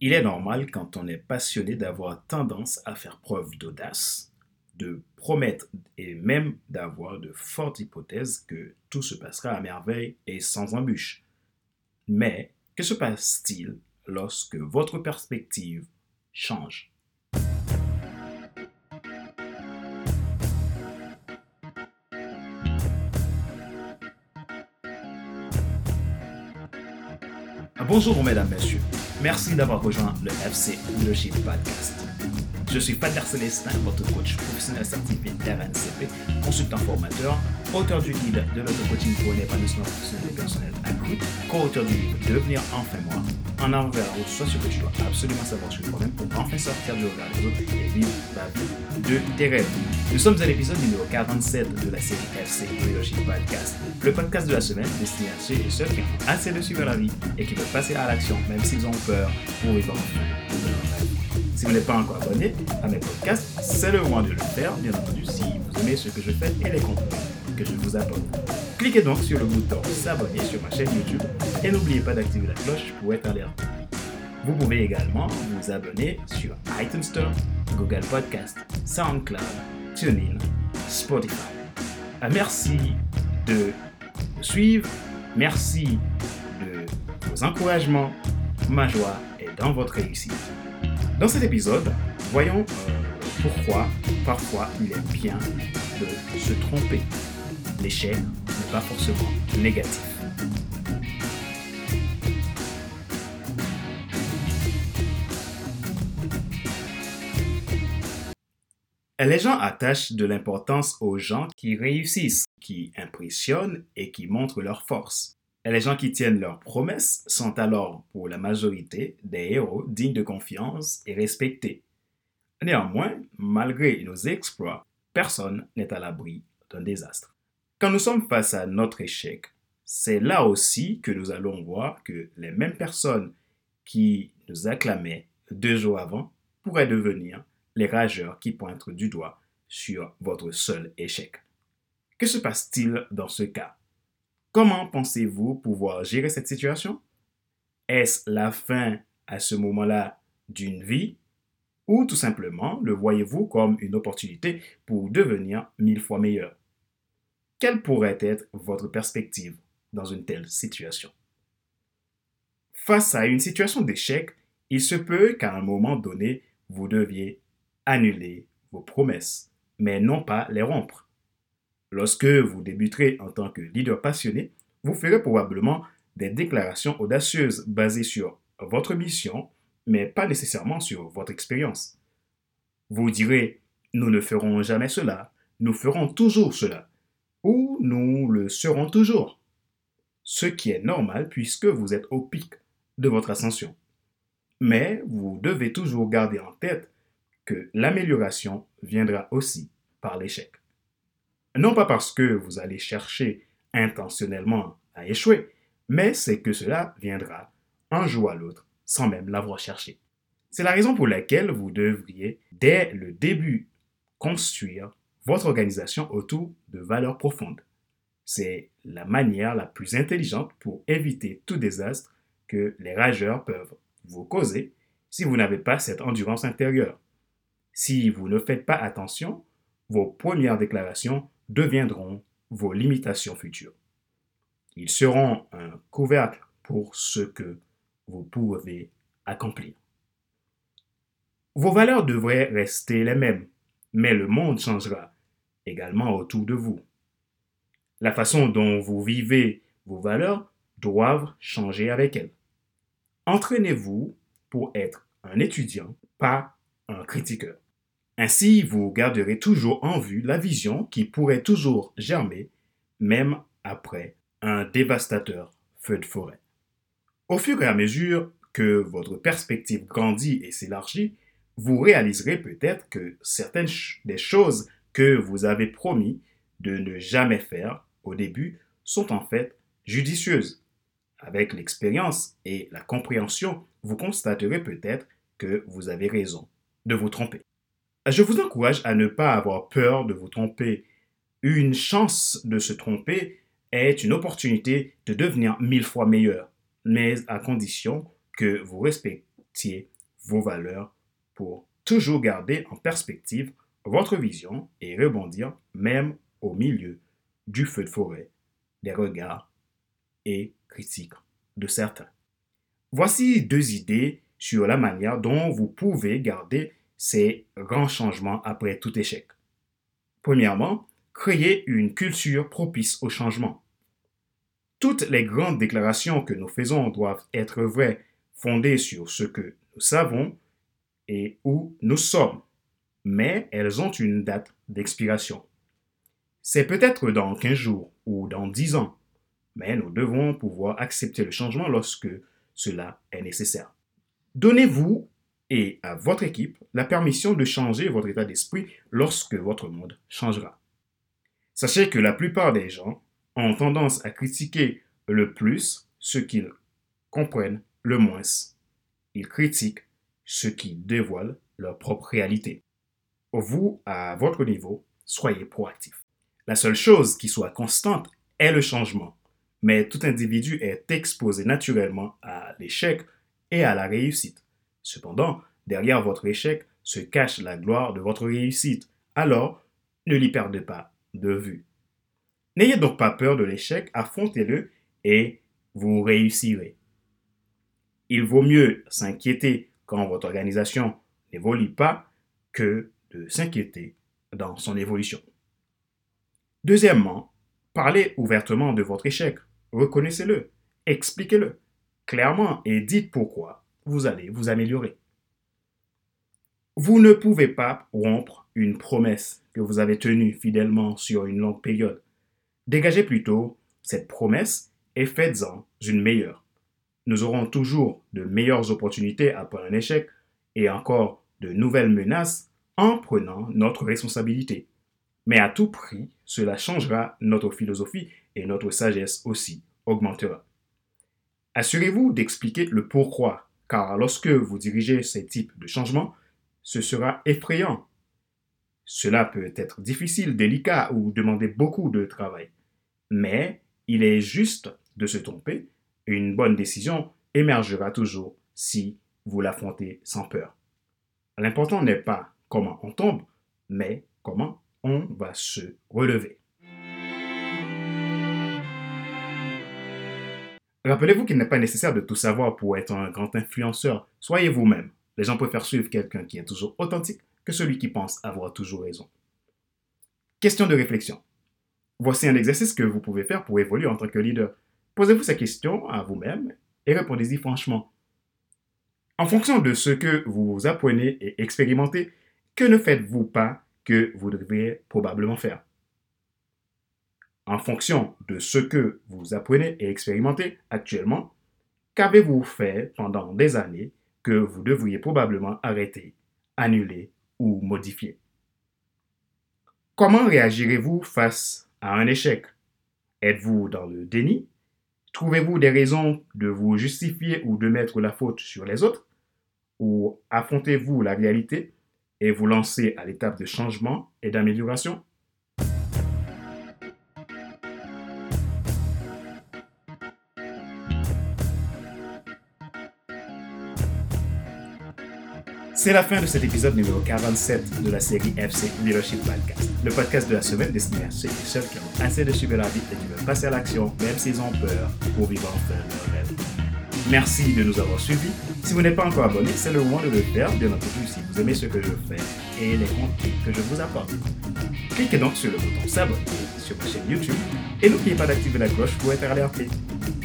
Il est normal quand on est passionné d'avoir tendance à faire preuve d'audace, de promettre et même d'avoir de fortes hypothèses que tout se passera à merveille et sans embûche. Mais que se passe-t-il lorsque votre perspective change? Bonjour mesdames, messieurs. Merci d'avoir rejoint le FC Leadership Podcast. Je suis Pater Célestin, votre coach professionnel certifié RNCP, consultant formateur, auteur du guide de l'auto-coaching pour l'épanouissement professionnel et personnel accru, co-auteur du livre Devenir enfin moi, en avant vers la route, soit ce que tu dois absolument savoir sur toi-même pour enfin sortir du regard des autres et vivre la vie de tes rêves. Nous sommes à l'épisode numéro 47 de la série FC Leadership Podcast, le podcast de la semaine destiné à ceux et ceux qui ont assez de suivre la vie et qui veulent passer à l'action même s'ils ont peur pour vivre enfin de leur. Si vous n'êtes pas encore abonné à mes podcasts, c'est le moment de le faire, bien entendu, si vous aimez ce que je fais et les contenus que je vous apporte. Cliquez donc sur le bouton s'abonner sur ma chaîne YouTube et n'oubliez pas d'activer la cloche pour être alerté. Vous pouvez également vous abonner sur iTunes Store, Google Podcast, SoundCloud, TuneIn, Spotify. Ah, merci de me suivre, merci de vos encouragements. Ma joie est dans votre réussite. Dans cet épisode, voyons euh, pourquoi parfois il est bien de se tromper. L'échec n'est pas forcément négatif. Les gens attachent de l'importance aux gens qui réussissent, qui impressionnent et qui montrent leur force. Les gens qui tiennent leurs promesses sont alors, pour la majorité, des héros dignes de confiance et respectés. Néanmoins, malgré nos exploits, personne n'est à l'abri d'un désastre. Quand nous sommes face à notre échec, c'est là aussi que nous allons voir que les mêmes personnes qui nous acclamaient deux jours avant pourraient devenir les rageurs qui pointent du doigt sur votre seul échec. Que se passe-t-il dans ce cas? Comment pensez-vous pouvoir gérer cette situation? Est-ce la fin à ce moment-là d'une vie? Ou tout simplement le voyez-vous comme une opportunité pour devenir mille fois meilleur? Quelle pourrait être votre perspective dans une telle situation? Face à une situation d'échec, il se peut qu'à un moment donné, vous deviez annuler vos promesses, mais non pas les rompre. Lorsque vous débuterez en tant que leader passionné, vous ferez probablement des déclarations audacieuses basées sur votre mission, mais pas nécessairement sur votre expérience. Vous direz, nous ne ferons jamais cela, nous ferons toujours cela, ou nous le serons toujours. Ce qui est normal puisque vous êtes au pic de votre ascension. Mais vous devez toujours garder en tête que l'amélioration viendra aussi par l'échec. Non pas parce que vous allez chercher intentionnellement à échouer, mais c'est que cela viendra un jour à l'autre sans même l'avoir cherché. C'est la raison pour laquelle vous devriez, dès le début, construire votre organisation autour de valeurs profondes. C'est la manière la plus intelligente pour éviter tout désastre que les rageurs peuvent vous causer si vous n'avez pas cette endurance intérieure. Si vous ne faites pas attention, vos premières déclarations deviendront vos limitations futures. Ils seront un couvercle pour ce que vous pouvez accomplir. Vos valeurs devraient rester les mêmes, mais le monde changera également autour de vous. La façon dont vous vivez vos valeurs doivent changer avec elles. Entraînez-vous pour être un étudiant, pas un critiqueur. Ainsi, vous garderez toujours en vue la vision qui pourrait toujours germer, même après un dévastateur feu de forêt. Au fur et à mesure que votre perspective grandit et s'élargit, vous réaliserez peut-être que certaines des choses que vous avez promis de ne jamais faire au début sont en fait judicieuses. Avec l'expérience et la compréhension, vous constaterez peut-être que vous avez raison de vous tromper. Je vous encourage à ne pas avoir peur de vous tromper. Une chance de se tromper est une opportunité de devenir mille fois meilleur, mais à condition que vous identifier vos valeurs pour toujours garder en perspective votre vision et rebondir même au milieu du feu de forêt, des regards et critiques de certains. Voici deux idées sur la manière dont vous pouvez garder ces grands changements après tout échec. Premièrement, créer une culture propice au changement. Toutes les grandes déclarations que nous faisons doivent être vraies, fondées sur ce que nous savons et où nous sommes, mais elles ont une date d'expiration. C'est peut-être dans 15 jours ou dans 10 ans, mais nous devons pouvoir accepter le changement lorsque cela est nécessaire. Donnez-vous et à votre équipe la permission de changer votre état d'esprit lorsque votre monde changera. Sachez que la plupart des gens ont tendance à critiquer le plus ce qu'ils comprennent le moins. Ils critiquent ce qui dévoile leur propre réalité. Vous, à votre niveau, soyez proactif. La seule chose qui soit constante est le changement, mais tout individu est exposé naturellement à l'échec et à la réussite. Cependant, derrière votre échec se cache la gloire de votre réussite, alors ne l'y perdez pas de vue. N'ayez donc pas peur de l'échec, affrontez-le et vous réussirez. Il vaut mieux s'inquiéter quand votre organisation n'évolue pas que s'inquiéter dans son évolution. Deuxièmement, parlez ouvertement de votre échec. Reconnaissez-le, expliquez-le clairement et dites pourquoi vous allez vous améliorer. Vous ne pouvez pas rompre une promesse que vous avez tenue fidèlement sur une longue période. Dégagez plutôt cette promesse et faites-en une meilleure. Nous aurons toujours de meilleures opportunités après un échec et encore de nouvelles menaces en prenant notre responsabilité. Mais à tout prix, cela changera notre philosophie et notre sagesse aussi augmentera. Assurez-vous d'expliquer le pourquoi, car lorsque vous dirigez ces types de changements, ce sera effrayant. Cela peut être difficile, délicat ou demander beaucoup de travail. Mais il est juste de se tromper. Une bonne décision émergera toujours si vous l'affrontez sans peur. L'important n'est pas comment on tombe, mais comment on va se relever. Rappelez-vous qu'il n'est pas nécessaire de tout savoir pour être un grand influenceur. Soyez vous-même. Les gens préfèrent suivre quelqu'un qui est toujours authentique que celui qui pense avoir toujours raison. Question de réflexion. Voici un exercice que vous pouvez faire pour évoluer en tant que leader. Posez-vous ces questions à vous-même et répondez-y franchement. En fonction de ce que vous apprenez et expérimentez, que ne faites-vous pas que vous devriez probablement faire? En fonction de ce que vous apprenez et expérimentez actuellement, qu'avez-vous fait pendant des années que vous devriez probablement arrêter, annuler ou modifier? Comment réagirez-vous face à un échec? Êtes-vous dans le déni? Trouvez-vous des raisons de vous justifier ou de mettre la faute sur les autres? Ou affrontez-vous la réalité? Et vous lancez à l'étape de changement et d'amélioration C'est la fin de cet épisode numéro 47 de la série FC Leadership Podcast, le podcast de la semaine destiné à ceux et celles qui ont assez de suivre la vie et qui veulent passer à l'action, même s'ils ont peur, pour vivre enfin leur rêve. Merci de nous avoir suivis. Si vous n'êtes pas encore abonné, c'est le moment de le faire, bien entendu, si vous aimez ce que je fais et les contenus que je vous apporte. Cliquez donc sur le bouton s'abonner sur ma chaîne YouTube et n'oubliez pas d'activer la cloche pour être alerté.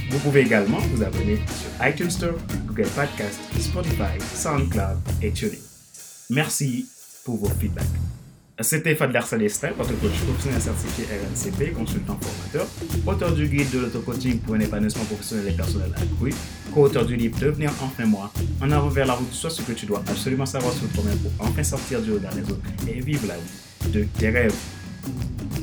Vous pouvez également vous abonner sur iTunes Store, Google Podcast, Spotify, SoundCloud et TuneIn. Merci pour vos feedbacks. C'était Fadler Salestin, votre coach professionnel certifié RNCP, consultant formateur, auteur du guide de l'auto-coaching pour un épanouissement professionnel et personnel accru, co-auteur du livre Devenir enfin moi, en avant vers la route, soit ce que tu dois absolument savoir sur toi-même pour enfin sortir du regard des autres et vivre la vie de tes rêves.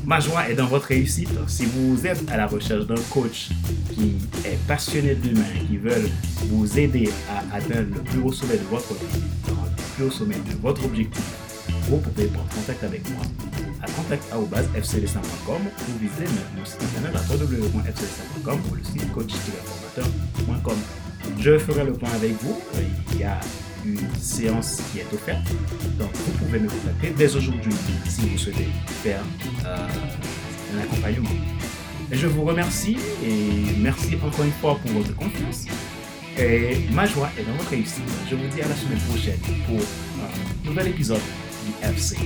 Ma joie est dans votre réussite. Si vous êtes à la recherche d'un coach qui est passionné d'humain, qui veut vous aider à atteindre le plus haut sommet de votre vie, le plus haut sommet de votre objectif, vous pouvez prendre contact avec moi à contact.fcdessin.com ou visiter mon site internet à www.fcdessin.com ou le site coach-formateur.com. Je ferai le point avec vous. Il y a une séance qui est offerte. Donc, vous pouvez me contacter dès aujourd'hui si vous souhaitez faire euh, un accompagnement. Je vous remercie et merci encore une fois pour votre confiance. Et ma joie est dans votre réussite. Je vous dis à la semaine prochaine pour un nouvel épisode du FC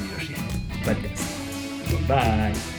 Leadership Podcast. Bye bye.